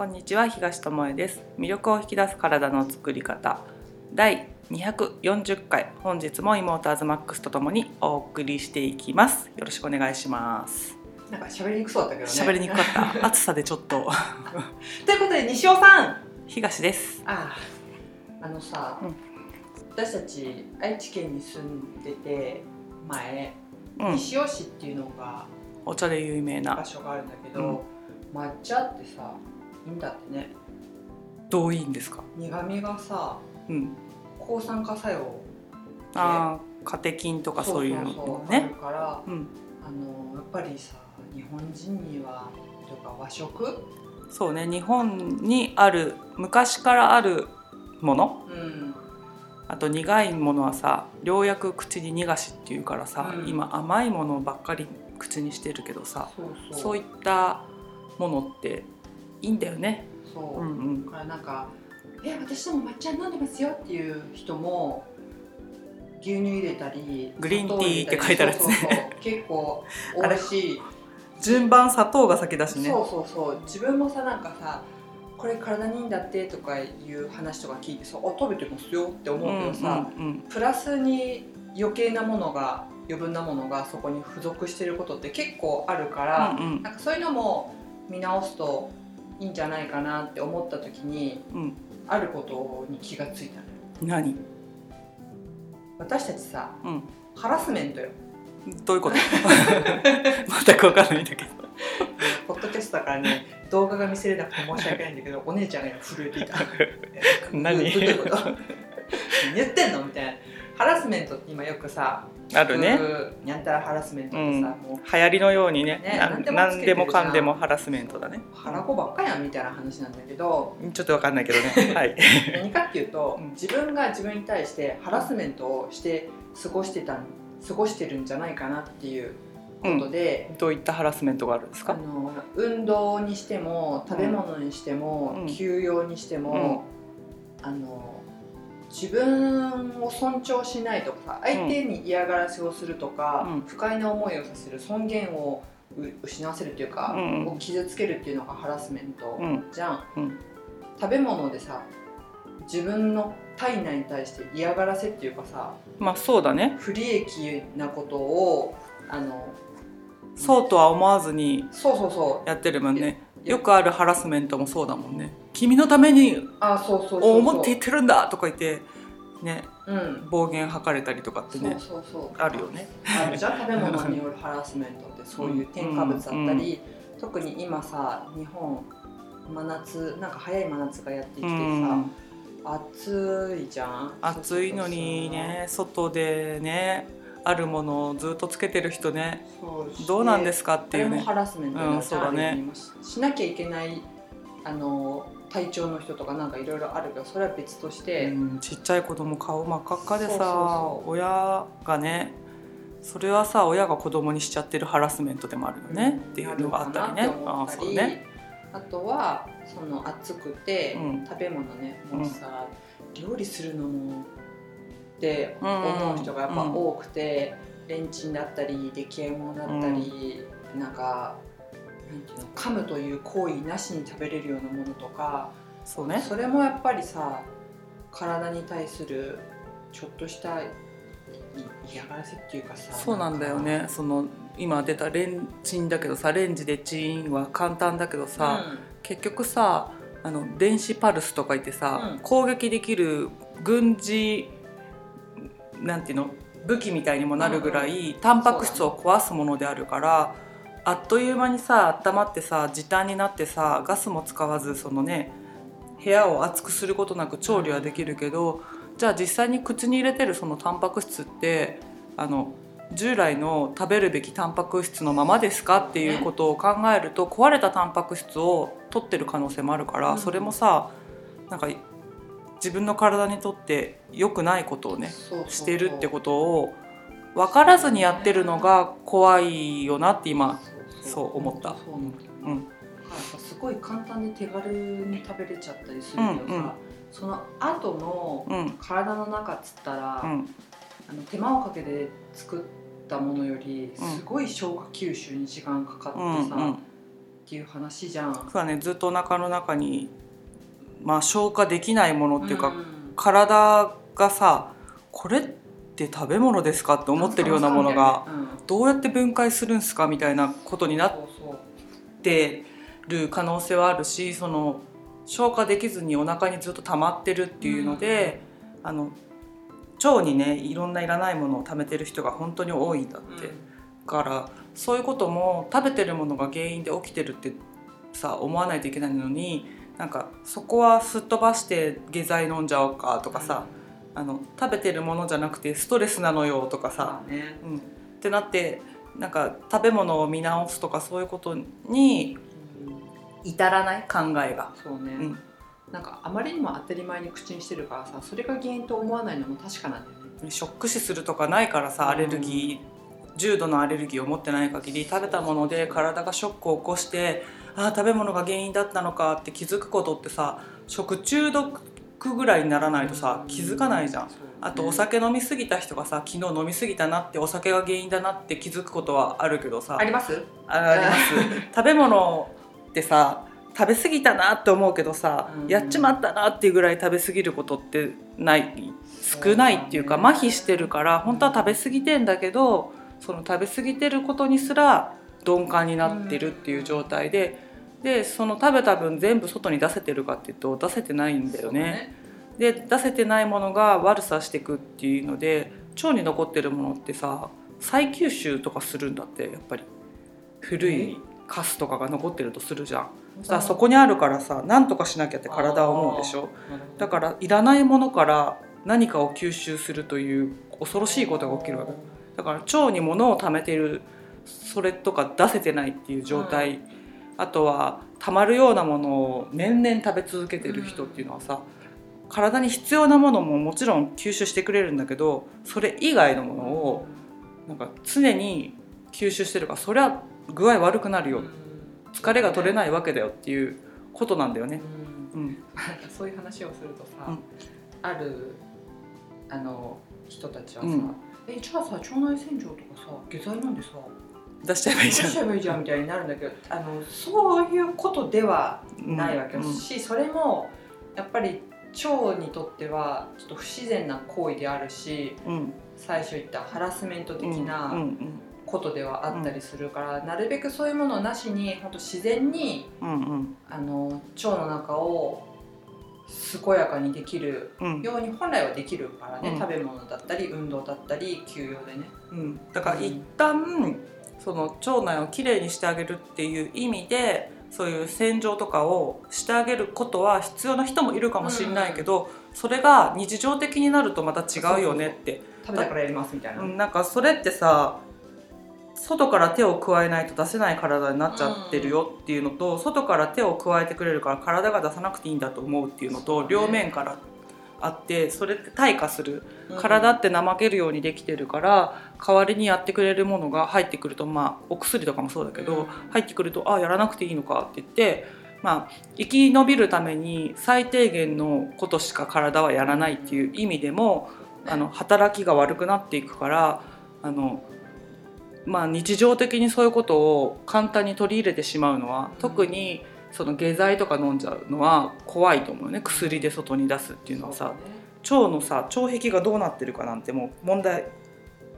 こんにちは東智恵です。魅力を引き出す体の作り方。第240回本日も妹アズマックスとともにお送りしていきます。よろしくお願いします。なんか喋りにくそうだったけどね。喋りにくかった。暑さでちょっと。ということで西尾さん。東です。ああ、あのさ、うん。私たち愛知県に住んでて前、うん。西尾市っていうのがお茶で有名場な所があるんだけど、抹茶ってさんだってね。どういいんですか？苦味がさうん。抗酸化作用あーカテキンとかそういうのそうそうから、うん。あのやっぱりさ日本人にはというか和食、そうね日本にある昔からあるもの？うん、あと苦いものはさようやく口に逃がしっていうからさ、うん。今甘いものばっかり口にしてるけどさそういったものっていいんだよね。そう。うんうんだからなんか「え私でも抹茶飲んでますよ」っていう人も牛乳入れたりグリーンティーって書いてあるやつね結構美味しい 順番砂糖が先だしね。そうそうそう自分もさなんかさこれ体にいいんだってとかいう話とか聞いてさ「あ食べてますよ」って思うけどさ、うんうんプラスに余計なものが余分なものがそこに付属してることって結構あるから、うんうんなんかそういうのも見直すといいんじゃないかなって思った時にうん。あることに気がついたのよ。何、私たちさうん、ハラスメントよ。どういうこと？全く分かんないんだけど。ポッドキャストだからね動画が見せれなくて申し訳ないんだけどお姉ちゃんが今震えていた。何言ってんの？みたいなハラスメントって今よくさあるね。うんにゃんたらハラスメントってさ、もう。流行りのようにね。ねな何でもかんでもハラスメントだね。腹子ばっかやんみたいな話なんだけど。ちょっと分かんないけどね。はい。何かっていうと、うん。自分が自分に対してハラスメントをして過ごしてた過ごしてるんじゃないかなっていうことで、どういったハラスメントがあるんですか？あの運動にしても食べ物にしても、うん。休養にしても、あの自分を尊重しないとかさ相手に嫌がらせをするとか、うん。不快な思いをさせる尊厳をう失わせるっていうか、うん。を傷つけるっていうのがハラスメントうん。じゃん、うん。食べ物でさ自分の体内に対して嫌がらせっていうかさまあそうだね。不利益なことをあのそうとは思わずにそうそうそう。やってるもんね。や。よくあるハラスメントもそうだもんね。君のために思って言ってるんだとか言ってねうん。暴言吐かれたりとかってねあるよね。あるじゃん食べ物によるハラスメントってそういう添加物だったり、特に今さ日本真夏なんか早い真夏がやってきてうさ、ん、暑いじゃん。暑いのにね外でねあるものをずっとつけてる人ねどうなんですかっってていうね。ハラスメントうんそうだね。しなきゃいけないあの体調の人とかなんかいろいろあるけどそれは別として、うん、ちっちゃい子供顔真っ赤っかでさ親がねそれはさ親が子供にしちゃってるハラスメントでもあるよね、っていうのがあったりね。あそうね。あとはその暑くて、うん。食べ物ねもうさ、料理するのもって思う人がやっぱ多くて、レンチンだったり出来合い物だったり、なん。かなんていうの噛むという行為なしに食べれるようなものとかそうね。それもやっぱりさ体に対するちょっとしたい嫌がらせっていうかさそうなんだよね。その今出たレンチンだけどさレンジでチーンは簡単だけどなん。かさ、結局さあの電子パルスとか言ってさ、うん。攻撃できる軍事なんていうの武器みたいにもなるぐらい、タンパク質を壊すものであるから、あっという間にさ温まってさ時短になってさガスも使わずそのね部屋を熱くすることなく調理はできるけど、じゃあ実際に口に入れてるそのタンパク質ってあの従来の食べるべきタンパク質のままですか？っていうことを考えると壊れたタンパク質を取ってる可能性もあるから、うん。それもさなんか自分の体にとって良くないことをねしてるってことを分からずにやってるのが怖いよなって今そう思った。そう思った。うん。はいすごい簡単に手軽に食べれちゃったりするけどさ、うんうん。その後のうん体の中っつったら、うん。あの手間をかけて作ったものよりうん。すごい消化吸収に時間かかってうんさ、っていう話じゃん。そうだね。ずっとお腹の中にまあ消化できないものっていうか、ん。体がさこれって食べ物ですかって思ってるようなものがうんどうやって分解するんすかみたいなことになってる可能性はあるしその消化できずにお腹にずっと溜まってるっていうので、あの腸にねいろんないらないものを溜めてる人が本当に多いんだって、だからそういうことも食べてるものが原因で起きてるってさ思わないといけないのになんかそこはすっ飛ばして下剤飲んじゃおうかとかさ、あの食べてるものじゃなくてストレスなのよとかさ、ね。うん、ってなってなんか食べ物を見直すとかそういうことに至らない考えが。そうね。うんなんかあまりにも当たり前に口にしてるからさそれが原因と思わないのも確かなんだよね。ショック死するとかないからさアレルギー、重度のアレルギーを持ってない限り食べたもので体がショックを起こしてああ食べ物が原因だったのかって気づくことってさ食中毒ぐらいにならないとさ気づかないじゃん。ね。あとお酒飲みすぎた人がさ昨日飲みすぎたなってお酒が原因だなって気づくことはあるけどさ。あります？ああります。食べ物ってさ食べ過ぎたなって思うけどさ、うん。やっちまったなっていうぐらい食べ過ぎることってない少ないっていうかね。麻痺してるから本当は食べ過ぎてんだけどその食べ過ぎてることにすら鈍感になってるっていう状態で、でその食べた分全部外に出せてるかっていうと出せてないんだよね。で出せてないものが悪さしていくっていうので腸に残ってるものってさ再吸収とかするんだってやっぱり。古いカスとかが残ってるとするじゃん。さあそこにあるからさ何とかしなきゃって体は思うでしょ。だからいらないものから何かを吸収するという恐ろしいことが起きるわけ。だから腸に物を溜めてるそれとか出せてないっていう状態、あとは溜まるようなものを年々食べ続けてる人っていうのはさ、体に必要なものももちろん吸収してくれるんだけどそれ以外のものをなんか常に吸収してるからそれは具合悪くなるよ。疲れが取れないわけだよっていうことなんだよね。うん。うん。そういう話をするとさ、うん。あるあの人たちはさ、うん。えじゃあさ腸内洗浄とかさ下剤なんでさ出しちゃえばいいじゃん。どうしちゃえばいいじゃん。みたいになるんだけどあのそういうことではないわけうん。し、それもやっぱり腸にとってはちょっと不自然な行為であるしうん。最初言ったハラスメント的うんなうん。ことではあったりするから、なるべくそういうものなしに本当自然にうんうん。あの腸の中を健やかにできるうん。ように本来はできるからね、うん。食べ物だったり運動だったり休養でね。うん。だから一旦その腸内をきれいにしてあげるっていう意味でそういう洗浄とかをしてあげることは必要な人もいるかもしれないけど、それが日常的になるとまた違うよねって。食べたからやりますみたいな。うんなんかそれってさ外から手を加えないと出せない体になっちゃってるよっていうのと、外から手を加えてくれるから体が出さなくていいんだと思うっていうのと両面からあってそれって退化する。体って怠けるようにできてるから代わりにやってくれるものが入ってくるとまあお薬とかもそうだけど、うん。入ってくるとあやらなくていいのかって言ってまあ生き延びるために最低限のことしか体はやらないっていう意味でもあの働きが悪くなっていくからあの、まあ、日常的にそういうことを簡単に取り入れてしまうのは特にその下剤とか飲んじゃうのは怖いと思うね。薬で外に出すっていうのはさ。腸のさ腸壁がどうなってるかなんてもう問題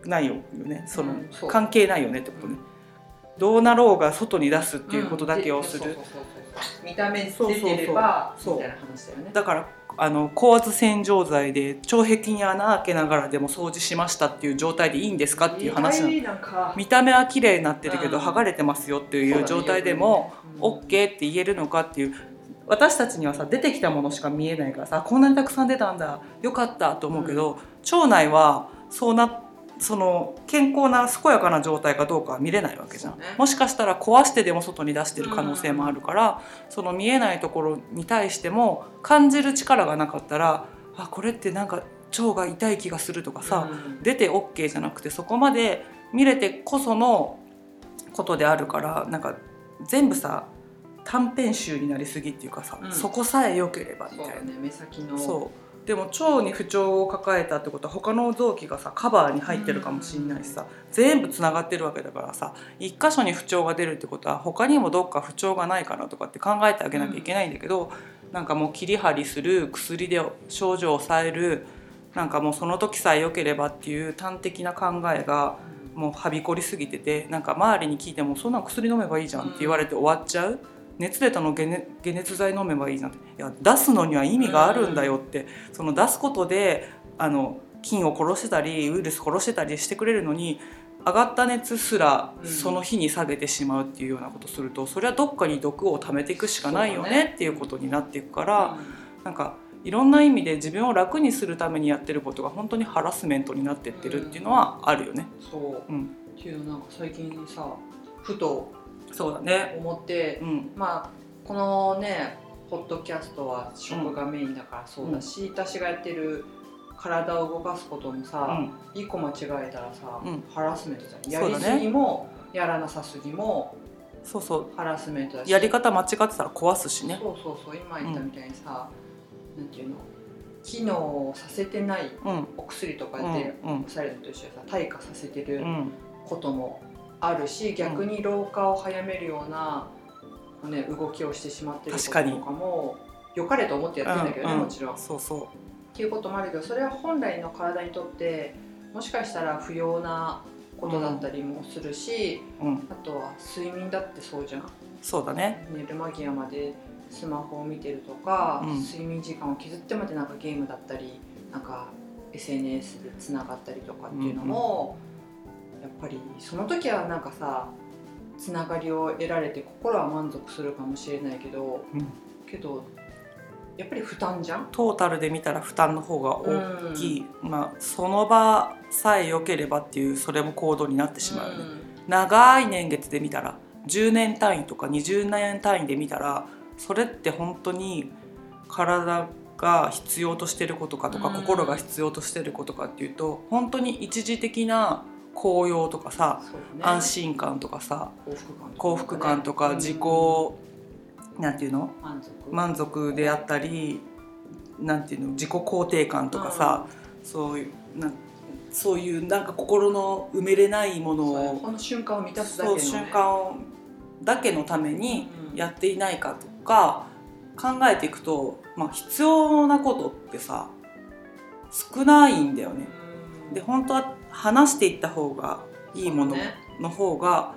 ないよね。その、うん関係ないよねってことね。どうなろうが外に出すっていうことだけをする、見た目出てればそうそうそう。みたいな話だよね。だからあの高圧洗浄剤で腸壁に穴開けながらでも掃除しましたっていう状態でいいんですかっていう話見た目は綺麗になってるけど、うん。剥がれてますよっていう状態でも、OK って言えるのかっていう私たちにはさ出てきたものしか見えないからさこんなにたくさん出たんだ。よかったと思うけど、腸内はそうなその健康な健やかな状態かどうかは見れないわけじゃん、ね。もしかしたら壊してでも外に出してる可能性もあるから、その見えないところに対しても感じる力がなかったらあこれってなんか腸が痛い気がするとかさ、うん。出て OK じゃなくてそこまで見れてこそのことであるからなんか全部さ短編集になりすぎっていうかさ、うん。そこさえ良ければみたいな。そうだね目先のそでも腸に不調を抱えたってことは他の臓器がさカバーに入ってるかもしれないしさ、全部つながってるわけだからさ一箇所に不調が出るってことは他にもどっか不調がないかなとかって考えてあげなきゃいけないんだけど、なんかもう切り張りする薬で症状を抑えるなんかもうその時さえ良ければっていう端的な考えがもうはびこりすぎててなんか周りに聞いても「そんな薬飲めばいいじゃん」って言われて終わっちゃう。熱出たの解熱解熱剤飲めばいいじゃんって。いや出すのには意味があるんだよって、その出すことであの菌を殺してたりウイルス殺してたりしてくれるのに上がった熱すらうん。その日に下げてしまうっていうようなことするとそれはどっかに毒を溜めていくしかないよねね。っていうことになっていくから、なんかいろんな意味で自分を楽にするためにやってることが本当にハラスメントになってってるっていうのはあるよね。そう、うん、っていうのなんか最近さふとそうだね。思ってうん、まあこのねポッドキャストは食がメインだからそうだし、私がやってる体を動かすこともうさ、ん、一個間違えたらさ、うん。ハラスメントじゃん。やりすぎもやらなさすぎもそうそう。ハラスメントだし。やり方間違ってたら壊すしね。そうそうそう今言ったみたいにさ、なんていうの？機能させてないうん、お薬とかうん、でうん、抑えるのと一緒でさ退化させてるうん、こともあるし、逆に老化を早めるような、ね、動きをしてしまってることと確かにかも良かれと思ってやってるんだけどね、うんうんもちろん。っそうそていうこともあるけどそれは本来の体にとってもしかしたら不要なことだったりもするし、う。うん、あとは睡眠だってそうじゃん。そうだね。寝る間際までスマホを見てるとか、うん睡眠時間を削ってまでなんかゲームだったりなんか SNS でつながったりとかっていうのも、やっぱりその時はなんかさつながりを得られて心は満足するかもしれないけどうん、けどやっぱり負担じゃん？トータルで見たら負担の方が大きい、まあその場さえ良ければっていうそれも行動になってしまうよね。長い年月で見たら10年単位とか20年単位で見たらそれって本当に体が必要としてることかとか、うん。心が必要としてることかっていうと本当に一時的な高揚とかさ、ね。安心感とかさ幸福感とかね。幸福感とかうん。自己、なんていうの？満足。であったりなんていうの？自己肯定感とかさ、そういうなんそういうなんか心の埋めれないものをこの瞬間を満たすだけの、ね、そう瞬間だけのためにうん。やっていないかとか考えていくと、まあ、必要なことってさ少ないんだよね。うん。で本当は話していった方がいいものの方が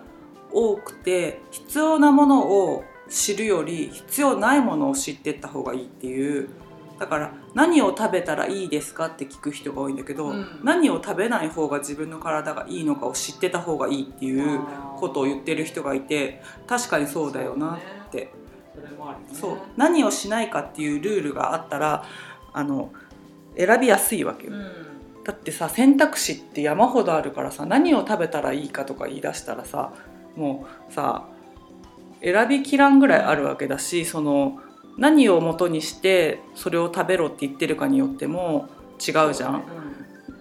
多くて必要なものを知るより必要ないものを知っていった方がいいっていう。だから何を食べたらいいですかって聞く人が多いんだけど、うん。何を食べない方が自分の体がいいのかを知ってた方がいいっていうことを言ってる人がいて確かにそうだよなって。そう。何をしないかっていうルールがあったらあの選びやすいわけよ、うんだってさ選択肢って山ほどあるからさ何を食べたらいいかとか言い出したらさもうさ選びきらんぐらいあるわけだしその何を元にしてそれを食べろって言ってるかによっても違うじゃん。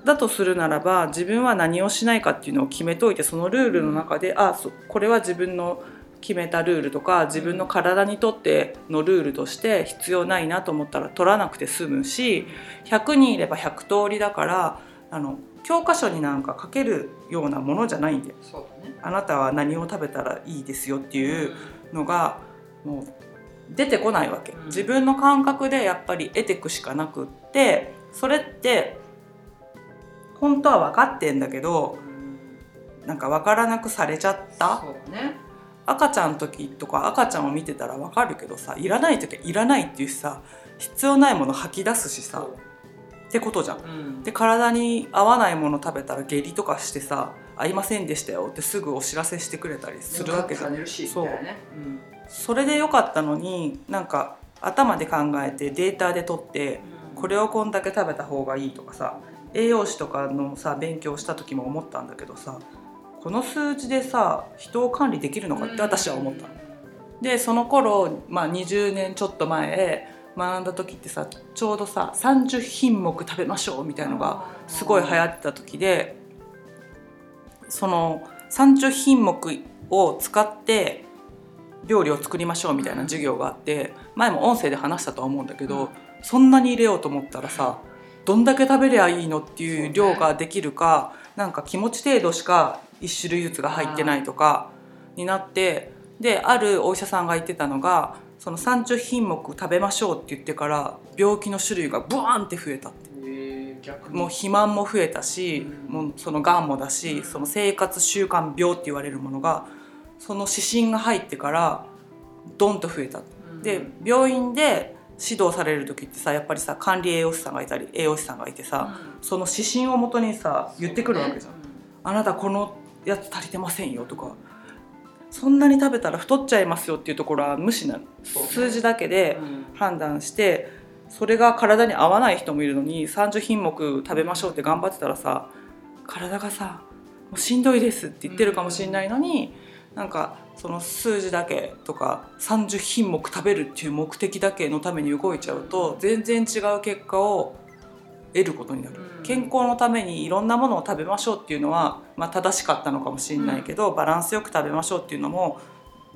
だとするならば自分は何をしないかっていうのを決めといてそのルールの中で、あそこれは自分の決めたルールとか自分の体にとってのルールとして必要ないなと思ったら取らなくて済むし100人いれば100通りだからあの教科書になんか書けるようなものじゃないんだよ。ね。あなたは何を食べたらいいですよっていうのがもう出てこないわけ、うん。自分の感覚でやっぱり得ていくしかなくってそれって本当は分かってんだけどうん。なんか分からなくされちゃった。ね赤ちゃんの時とか赤ちゃんを見てたら分かるけどさいらない時はいらないっていうしさ必要ないもの吐き出すしさってことじゃん。うん。で体に合わないもの食べたら下痢とかしてさ「合いませんでしたよ」ってすぐお知らせしてくれたりするわけじゃん。でもカットされるしそうん。それでよかったのになんか頭で考えてデータで取ってこれをこんだけ食べた方がいいとかさ栄養士とかのさ勉強した時も思ったんだけどさこの数字でさ人を管理できるのかって私は思ったの。でその頃、まあ、20年ちょっと前学んだ時ってさちょうどさ30品目食べましょうみたいのがすごい流行ってた時でその30品目を使って料理を作りましょうみたいな授業があって前も音声で話したとは思うんだけど、そんなに入れようと思ったらさどんだけ食べりゃいいのっていう量ができるか、なんか気持ち程度しか1種類ずつが入ってないとかになってであるお医者さんが言ってたのがその30品目食べましょうって言ってから病気の種類がブワーンって増えたって。もう肥満も増えたし、うん。もうそのがんもだしその生活習慣病って言われるものがその指針が入ってからドンと増えた。うん。で病院で指導される時ってさやっぱりさ管理栄養士さんがいたり栄養士さんがいてさ、その指針をもとにさ言ってくるわけじゃん。あなたこのやつ足りてませんよとかそんなに食べたら太っちゃいますよっていうところは無視な数字だけでうん。判断してそれが体に合わない人もいるのに30品目食べましょうって頑張ってたらさ体がさ「もうしんどいです」って言ってるかもしれないのに、なんかその数字だけとか30品目食べるっていう目的だけのために動いちゃうと全然違う結果を得ることになる、うん。健康のためにいろんなものを食べましょうっていうのは、まあ、正しかったのかもしれないけど、バランスよく食べましょうっていうのも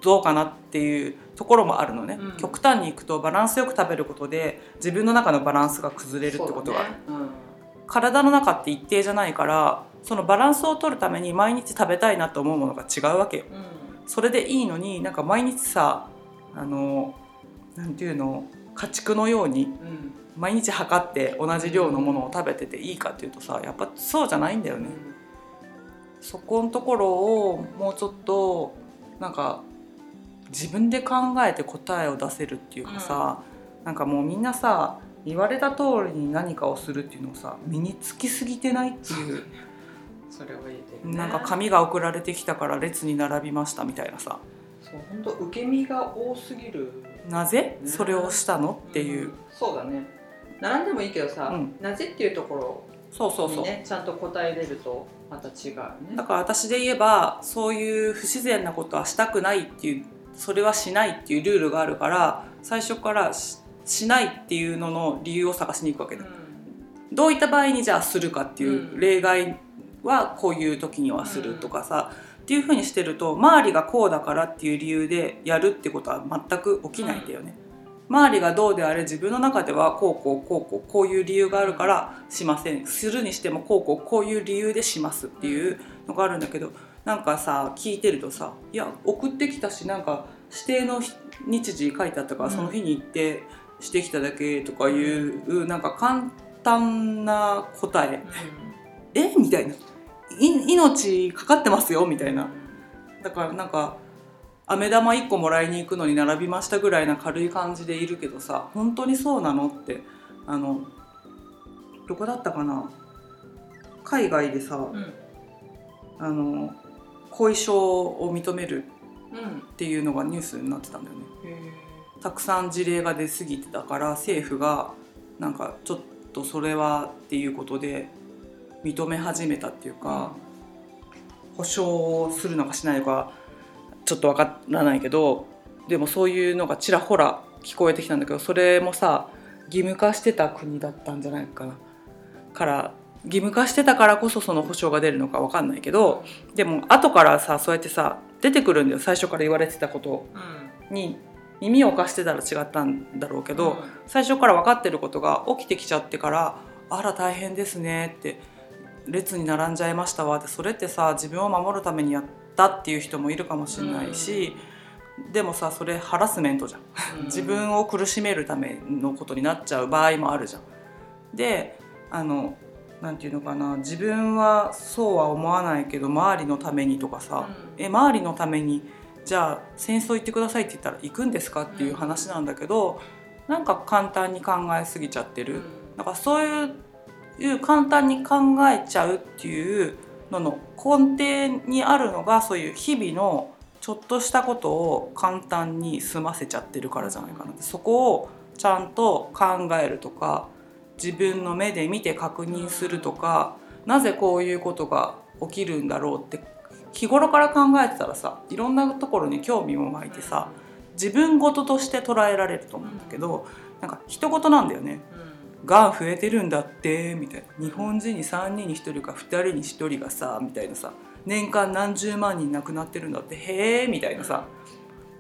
どうかなっていうところもあるのね、うん。極端にいくとバランスよく食べることで自分の中のバランスが崩れるってことがある、そうだね。体の中って一定じゃないからそのバランスを取るために毎日食べたいなと思うものが違うわけよ。うんうん。それでいいのになんか毎日さあのなんていうの家畜のようにうん毎日測って同じ量のものを食べてていいかっていうとさやっぱそうじゃないんだよね、そこのところをもうちょっとなんか自分で考えて答えを出せるっていうかさ、なんかもうみんなさ言われた通りに何かをするっていうのをさ身につきすぎてないっていう。それは言えてるね。なんか紙が送られてきたから列に並びましたみたいなさ。そう本当受け身が多すぎる。なぜ？それをしたの？っていう、ん。そうだね並んでもいいけどさ、うん。なぜっていうとこそうそうそう。ねちゃんと答えれるとまた違うね。だから私で言えばそういう不自然なことはしたくないっていうそれはしないっていうルールがあるから最初からししないっていうのの理由を探しに行くわけだ、どういった場合にじゃあするかっていう、うん。例外はこういう時にはするとかさ、っていうふうにしてると周りがこうだからっていう理由でやるってことは全く起きないんだよね。周りがどうであれ自分の中ではこうこうこうこうこういう理由があるからしません。するにしてもこうこうこういう理由でしますっていうのがあるんだけどなんかさ聞いてるとさいや送ってきたしなんか指定の日時書いてあったからうんその日に行ってしてきただけとかいうなんか簡単な答え。え？みたいな。い命かかってますよ？みたいな。だからなんか飴玉1個もらいに行くのに並びましたぐらいな軽い感じでいるけどさ本当にそうなのってあのどこだったかな？海外でさうん。あの後遺症を認めるうん。っていうのがニュースになってたんだよね。へたくさん事例が出過ぎてたから政府がなんかちょっとそれはっていうことで認め始めたっていうーか、保証をするのかしないのかちょっとわからないけどでもそういうのがちらほら聞こえてきたんだけどそれもさ義務化してた国だったんじゃないかな。から義務化してたからこそその保証が出るのかわかんないけどでも後からさそうやってさ出てくるんだよ。最初から言われてたことうん。に耳を貸してたら違ったんだろうけど、最初から分かってることが起きてきちゃってから「あら大変ですね」って「列に並んじゃいましたわ」ってそれってさ自分を守るためにやったっていう人もいるかもしれないし、でもさそれハラスメントじゃん。うん。自分を苦しめるためのことになっちゃう場合もあるじゃん。であのなんていうのかな自分はそうは思わないけど周りのためにとかさ、うん。え周りのためにじゃあ戦争行ってくださいって言ったら行くんですか？っていう話なんだけど、なんか簡単に考えすぎちゃってる、だからそういういう簡単に考えちゃうっていうのの根底にあるのがそういう日々のちょっとしたことを簡単に済ませちゃってるからじゃないかなってそこをちゃんと考えるとか自分の目で見て確認するとかなぜこういうことが起きるんだろうって日頃から考えてたらさいろんなところに興味も湧いてさ自分事として捉えられると思うんだけどなんか人事なんだよね。がん増えてるんだってみたいな。日本人に3人に1人か2人に1人がさみたいなさ。年間何十万人亡くなってるんだってへえみたいなさ。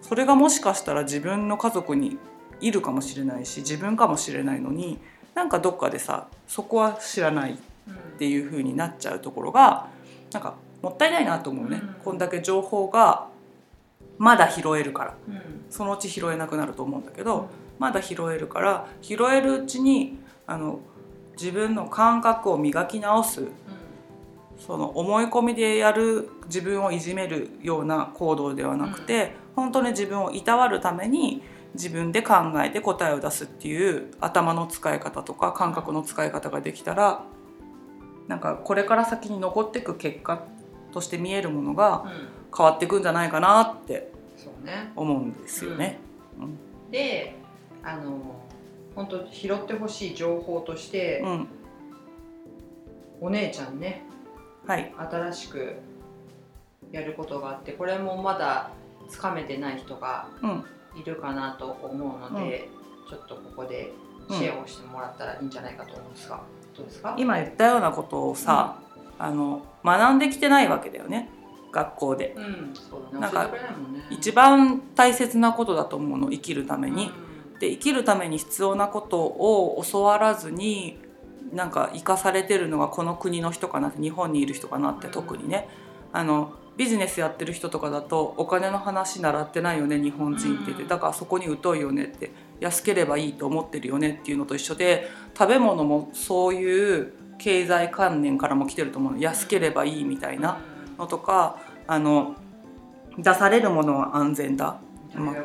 それがもしかしたら自分の家族にいるかもしれないし自分かもしれないのになんかどっかでさそこは知らないっていう風になっちゃうところがなんかもったいないなと思うね、うん。こんだけ情報がまだ拾えるから。そのうち拾えなくなると思うんだけど、まだ拾えるから拾えるうちにあの自分の感覚を磨き直すその思い込みでやる自分をいじめるような行動ではなくて、本当に自分をいたわるために自分で考えて答えを出すっていう頭の使い方とか感覚の使い方ができたらなんかこれから先に残っていく結果として見えるものがうん。変わっていくんじゃないかなって思うんですよね。であの本当拾ってほしい情報として、うん、お姉ちゃんねはい、新しくやることがあってこれもまだつかめてない人がうん、いるかなと思うので、ちょっとここでシェアをしてもらったらいいんじゃないかと思うんですが、どうですか？今言ったようなことをさ、あの学んできてないわけだよね学校で。うん。そうだなんかね教えてくれないもんね。一番大切なことだと思うの生きるために。うんで生きるために必要なことを教わらずになんか生かされてるのがこの国の人かなって日本にいる人かなってうん特にね、あのビジネスやってる人とかだとお金の話習ってないよね日本人って言って。うん。だからそこに疎いよねって。安ければいいと思ってるよねっていうのと一緒で食べ物もそういう経済観念からも来てると思う安ければいいみたいなのとかあの出されるものは安全だ。うん。食べ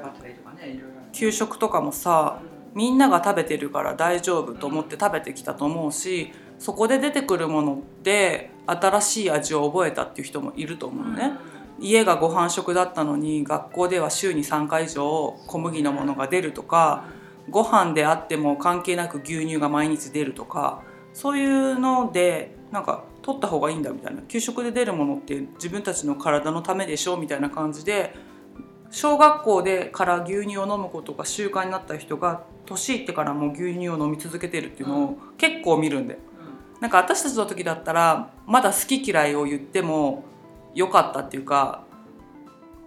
いろいろ給食とかもさみんなが食べてるから大丈夫と思って食べてきたと思うしそこで出てくるもので新しい味を覚えたっていう人もいると思うね。家がご飯食だったのに学校では週に3回以上小麦のものが出るとかご飯であっても関係なく牛乳が毎日出るとかそういうのでなんか取った方がいいんだみたいな給食で出るものって自分たちの体のためでしょみたいな感じで小学校でから牛乳を飲むことが習慣になった人が年いってからも牛乳を飲み続けてるっていうのを結構見るんだよ。なんか私たちの時だったらまだ好き嫌いを言ってもよかったっていうか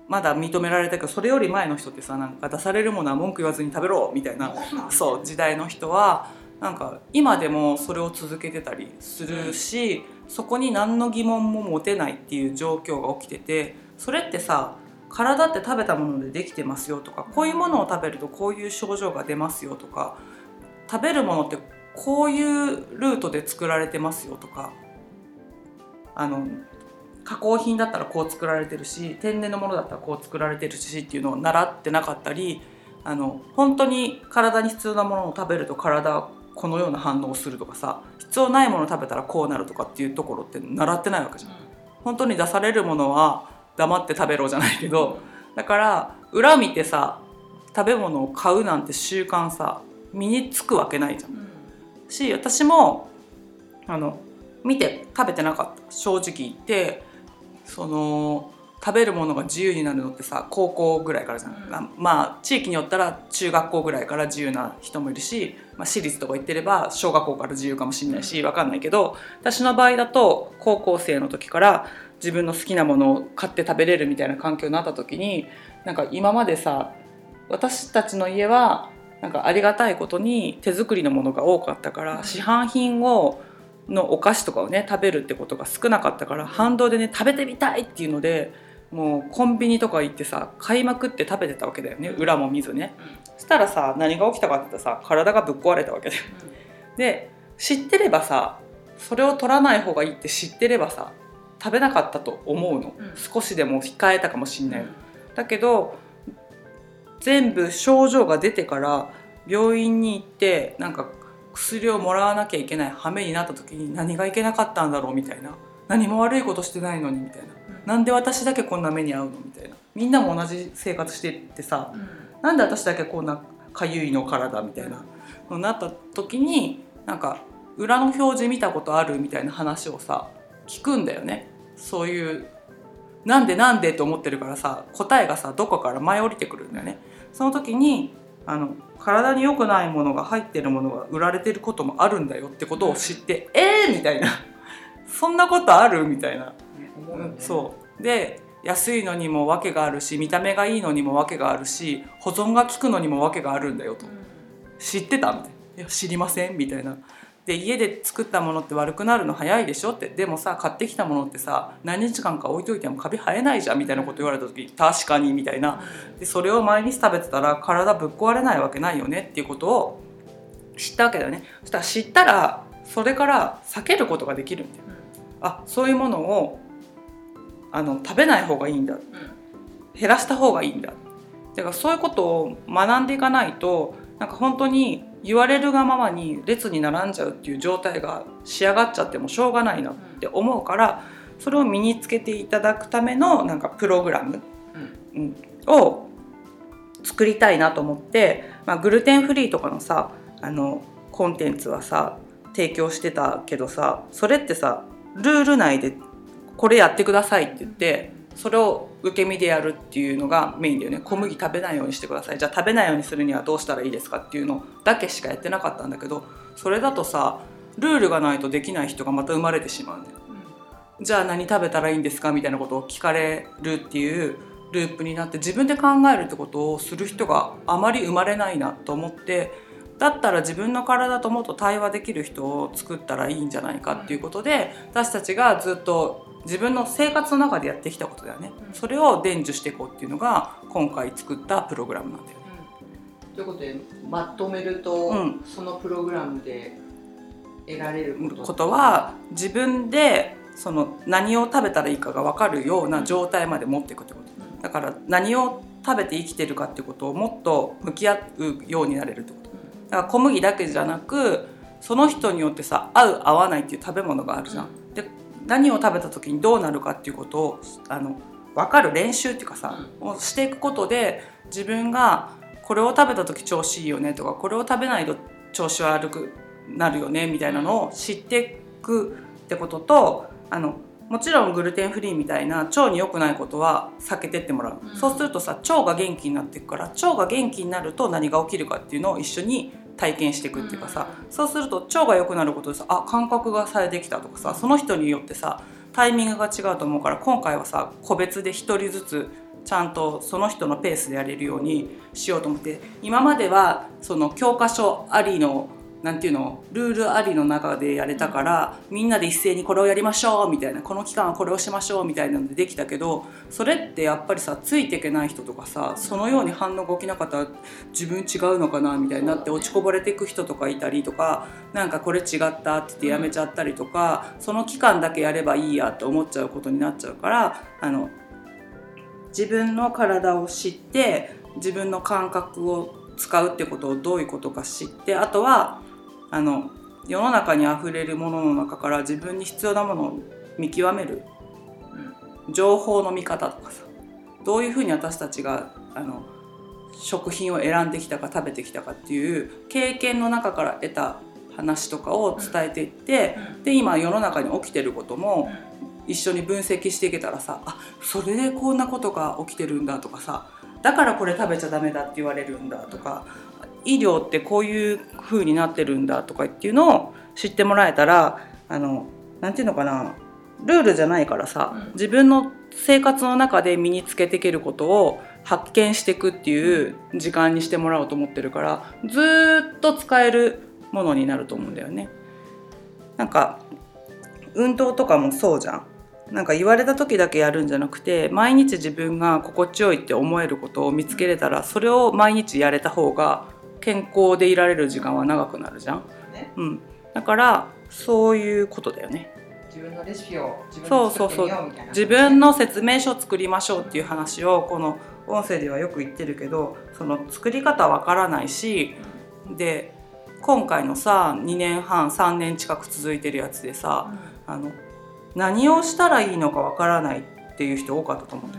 まだ認められたけどそれより前の人ってさなんか出されるものは文句言わずに食べろみたいな そう時代の人はなんか今でもそれを続けてたりするしそこに何の疑問も持てないっていう状況が起きててそれってさ体って食べたものでできてますよとかこういうものを食べるとこういう症状が出ますよとか食べるものってこういうルートで作られてますよとかあの加工品だったらこう作られてるし天然のものだったらこう作られてるしっていうのを習ってなかったりあの本当に体に必要なものを食べると体はこのような反応をするとかさ必要ないものを食べたらこうなるとかっていうところって習ってないわけじゃん。本当に出されるものは黙って食べろじゃないけどだから裏見てさ食べ物を買うなんて習慣さ身につくわけないじゃん。し私もあの見て食べてなかった。正直言ってその食べるものが自由になるのってさ高校ぐらいからじゃん、うん。あまあ地域によったら中学校ぐらいから自由な人もいるし、まあ、私立とか行ってれば小学校から自由かもしれないし分かんないけど私の場合だと高校生の時から自分の好きなものを買って食べれるみたいな環境になった時になんか今までさ私たちの家はなんかありがたいことに手作りのものが多かったから、うん。市販品をのお菓子とかをね食べるってことが少なかったから反動でね食べてみたいっていうのでもうコンビニとか行ってさ買いまくって食べてたわけだよね裏も見ずね。そしたらさ何が起きたかって言ったらさ体がぶっ壊れたわけでで知ってればさそれを取らない方がいいって知ってればさ食べなかったと思うの、うん。少しでも控えたかもしんないの。だけど全部症状が出てから病院に行ってなんか薬をもらわなきゃいけない羽目になった時に何がいけなかったんだろうみたいな。何も悪いことしてないのにみたいな。なんで私だけこんな目に遭うのみたいな。みんなも同じ生活してってさなんで私だけこんなかゆいの体みたいな。のになった時になんか裏の表示見たことあるみたいな話をさ聞くんだよね。そういうなんでなんでと思ってるからさ答えがさどこかから舞い降りてくるんだよね。その時にあの体に良くないものが入ってるものが売られてることもあるんだよってことを知って、えーみたいな。そんなことあるみたいな、ねそう。で安いのにも訳があるし見た目がいいのにも訳があるし保存が効くのにも訳があるんだよと。知ってたみたいな「いや知りません」みたいな。で家で作ったものって悪くなるの早いでしょって。でもさ買ってきたものってさ何日間か置いといてもカビ生えないじゃんみたいなこと言われた時確かにみたいな。でそれを毎日食べてたら体ぶっ壊れないわけないよねっていうことを知ったわけだよね。そしたら知ったらそれから避けることができるんだよ。あそういうものをあの食べない方がいいんだ。減らした方がいいんだ。だからそういうことを学んでいかないとなんか本当に言われるがままに列に並んじゃうっていう状態が仕上がっちゃってもしょうがないなって思うからそれを身につけていただくためのなんかプログラム、うん、を作りたいなと思って、まあ、グルテンフリーとかのさあのコンテンツはさ提供してたけどさそれってさルール内でこれやってくださいって言ってそれを受け身でやるっていうのがメインだよね。小麦食べないようにしてください。じゃあ食べないようにするにはどうしたらいいですかっていうのだけしかやってなかったんだけどそれだとさルールがないとできない人がまた生まれてしまうんだよじゃあ何食べたらいいんですかみたいなことを聞かれるっていうループになって自分で考えるってことをする人があまり生まれないなと思ってだったら自分の体ともっと対話できる人を作ったらいいんじゃないかっていうことで私たちがずっと自分の生活の中でやってきたことだよね。それを伝授していこうっていうのが今回作ったプログラムなんだよね。ということでまとめると、うん。そのプログラムで得られること。は自分でその何を食べたらいいかが分かるような状態まで持っていくってこと。うん。だから何を食べて生きてるかっていうことをもっと向き合うようになれるってこと。だから小麦だけじゃなくその人によってさ合う合わないっていう食べ物があるじゃん。で何を食べた時にどうなるかっていうことをあの分かる練習っていうかさ、をしていくことで自分がこれを食べた時調子いいよねとかこれを食べないと調子悪くなるよねみたいなのを知っていくってこととあのもちろんグルテンフリーみたいな腸に良くないことは避けてってもらう、うん。そうするとさ腸が元気になっていくから腸が元気になると何が起きるかっていうのを一緒に体験していくっていうかさ、そうすると腸が良くなることでさあ感覚がされてきたとかさその人によってさタイミングが違うと思うから今回はさ個別で1人ずつちゃんとその人のペースでやれるようにしようと思って今まではその教科書ありのなんていうのルールありの中でやれたからみんなで一斉にこれをやりましょうみたいなこの期間はこれをしましょうみたいなのでできたけどそれってやっぱりさついていけない人とかさそのように反応が起きなかったら自分違うのかなみたいになって落ちこぼれていく人とかいたりとかなんかこれ違ったって言ってやめちゃったりとかその期間だけやればいいやって思っちゃうことになっちゃうからあの自分の体を知って自分の感覚を使うってことをどういうことか知ってあとはあの世の中にあふれるものの中から自分に必要なものを見極める。情報の見方とかさ。どういうふうに私たちがあの食品を選んできたか食べてきたかっていう経験の中から得た話とかを伝えていって、で今世の中に起きてることも一緒に分析していけたらさあそれでこんなことが起きてるんだとかさだからこれ食べちゃダメだって言われるんだとか医療ってこういう風になってるんだとかっていうのを知ってもらえたらあのなんていうのかなルールじゃないからさ、うん自分の生活の中で身につけていけることを発見していくっていう時間にしてもらおうと思ってるからずーっと使えるものになると思うんだよね。なんか運動とかもそうじゃん。なんか言われた時だけやるんじゃなくて毎日自分が心地よいって思えることを見つけれたらそれを毎日やれた方が健康でいられる時間は長くなるじゃん。ね。うん、だからそういうことだよね。自分のレシピを自分そ自分の説明書を作りましょうっていう話をこの音声ではよく言ってるけどその作り方わからないしで今回のさ2年半3年近く続いてるやつでさあの何をしたらいいのかわからないっていう人多かったと思う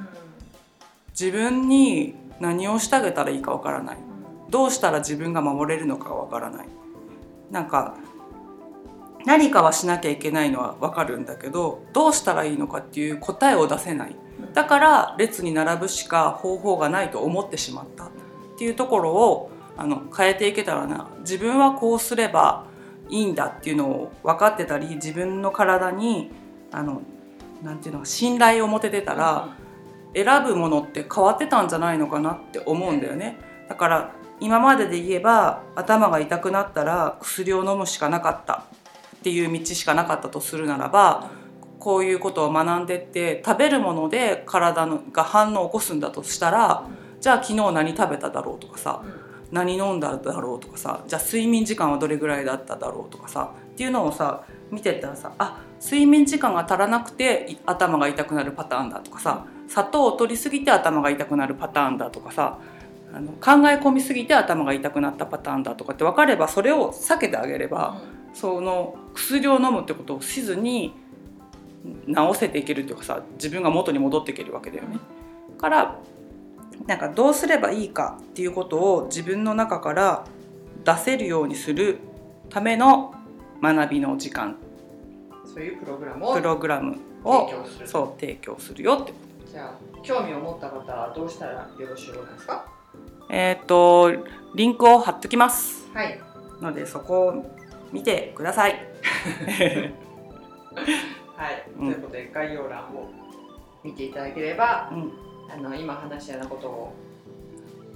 自分に何をしてあげたらいいかわからないどうしたら自分が守れるのかがわからない。なんか何かはしなきゃいけないのはわかるんだけどどうしたらいいのかっていう答えを出せない。だから列に並ぶしか方法がないと思ってしまった。っていうところをあの変えていけたらな。自分はこうすればいいんだっていうのを分かってたり自分の体にあのなんていうの信頼を持ててたら選ぶものって変わってたんじゃないのかなって思うんだよね。だから今までで言えば頭が痛くなったら薬を飲むしかなかったっていう道しかなかったとするならばこういうことを学んでって食べるもので体のが反応を起こすんだとしたらじゃあ昨日何食べただろうとかさ何飲んだだろうとかさじゃあ睡眠時間はどれぐらいだっただろうとかさっていうのをさ見てったらさあ睡眠時間が足らなくて頭が痛くなるパターンだとかさ砂糖を取りすぎて頭が痛くなるパターンだとかさあの考え込みすぎて頭が痛くなったパターンだとかって分かればそれを避けてあげれば、その薬を飲むってことをしずに治せていけるっていうかさ自分が元に戻っていけるわけだよね。からなんかどうすればいいかっていうことを自分の中から出せるようにするための学びの時間。そういうプログラムをプログラム提を供する。そう提供するよって。じゃあ興味を持った方はどうしたらよろしいですか？えっ、とリンクを貼っときます。はい。のでそこを見てください。はい、うん。ということで概要欄を見ていただければうん。あの今話したようなことを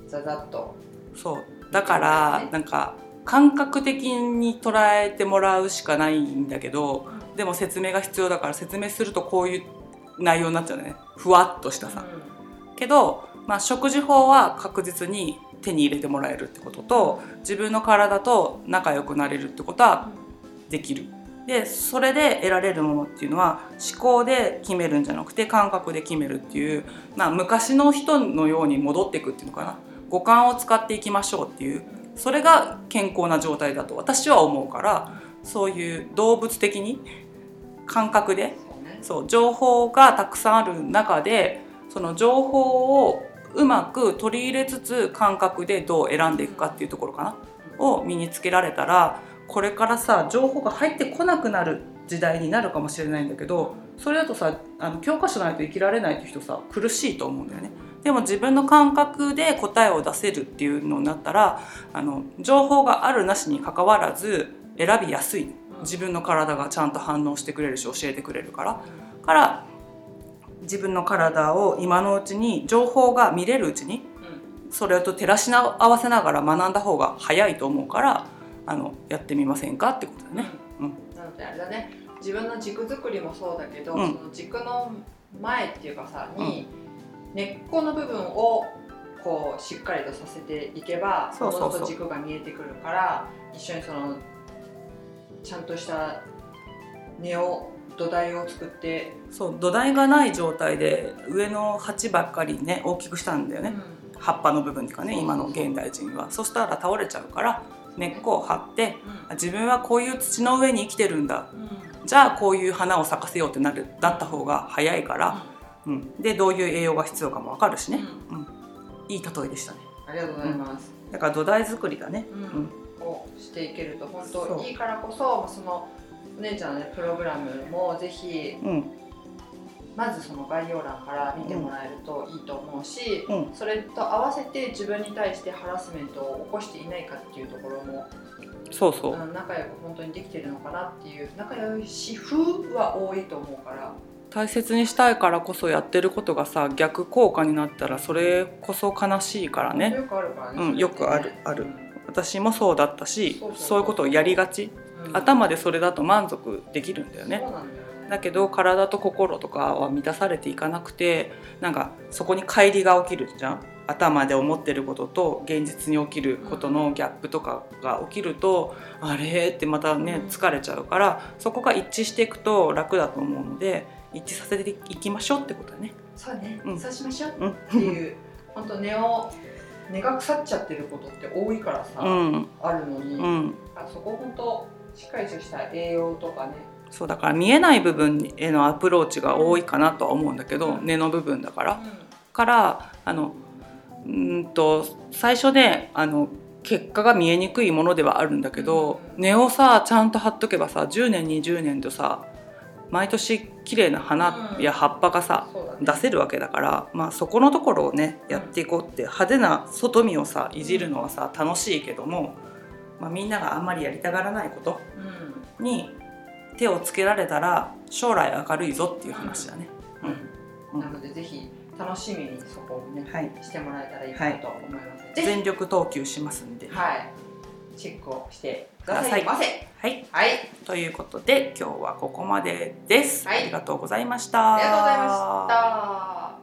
ざざっと。そう。だからなんか感覚的に捉えてもらうしかないんだけどでも説明が必要だから説明するとこういう内容になっちゃうね。ふわっとしたさ。けど、まあ、食事法は確実に手に入れてもらえるってことと自分の体と仲良くなれるってことはできる。でそれで得られるものっていうのは思考で決めるんじゃなくて感覚で決めるっていう、まあ、昔の人のように戻っていくっていうのかな。五感を使っていきましょうっていうそれが健康な状態だと私は思うからそういう動物的に感覚でそう情報がたくさんある中でその情報をうまく取り入れつつ感覚でどう選んでいくかっていうところかな。を身につけられたらこれからさ情報が入ってこなくなる時代になるかもしれないんだけどそれだとさあの教科書ないと生きられないって人さ苦しいと思うんだよね。でも自分の感覚で答えを出せるっていうのになったらあの情報があるなしにかかわらず選びやすい。自分の体がちゃんと反応してくれるし教えてくれるから。から自分の体を今のうちに情報が見れるうちにそれと照らし合わせながら学んだ方が早いと思うからあのやってみませんかってことだね。うん。なのであれだね。自分の軸作りもそうだけど、うん。その軸の前っていうかさに、根っこの部分をこうしっかりとさせていけばそうそうそう。軸が見えてくるから一緒にそのちゃんとした根を土台を作って、そう土台がない状態で上の鉢ばっかりね大きくしたんだよね、葉っぱの部分っていうかね今の現代人は。そしたら倒れちゃうから根っこを張ってあ自分はこういう土の上に生きてるんだ。じゃあこういう花を咲かせようってなるなった方が早いから、うん、でどういう栄養が必要かも分かるしね、うん、いい例えでしたね。ありがとうございます、だから土台作りだね、うん。をしていけると本当いいからこそそのお姉ちゃんの、ね、プログラムもぜひうん。うんまずその概要欄から見てもらえるといいと思うし、うん。それと合わせて自分に対してハラスメントを起こしていないかっていうところも、そうそう、うん仲良く本当にできてるのかなっていう仲良し風は多いと思うから。大切にしたいからこそやってることがさ逆効果になったらそれこそ悲しいからね。よくあるからね、うんよくあるある。私もそうだったしそういうことをやりがち。うん頭でそれだと満足できるんだよね。だけど体と心とかは満たされていかなくてなんかそこに乖離が起きるじゃん。頭で思ってることと現実に起きることのギャップとかが起きると、あれ？ってまたねうん。疲れちゃうからそこが一致していくと楽だと思うので一致させていきましょうってことだね。そうね、うん。そうしましょううんっていう本当根を根が腐っちゃってることって多いからさ、うん。あるのに、うん。あそこ本当しっかりとした栄養とかね。そうだから見えない部分へのアプローチが多いかなとは思うんだけど、うん。根の部分だから。からあのうーんと最初ねあの結果が見えにくいものではあるんだけど、うん。根をさちゃんと張っとけばさ10年20年とさ毎年綺麗な花や葉っぱがさ、そうだね。出せるわけだから、まあ、そこのところをねやっていこうって派手な外見をさいじるのはさ楽しいけども、まあ、みんながあんまりやりたがらないことうん。に手をつけられたら将来明るいぞっていう話だね。うん。なのでぜひ楽しみにそこをね、はい。してもらえたらいいかなと思います、ぜ全力投球しますんで。ひ。はい。チェックをしてください。ませ。はい。はい。ということで今日はここまでです、はい。ありがとうございました。ありがとうございました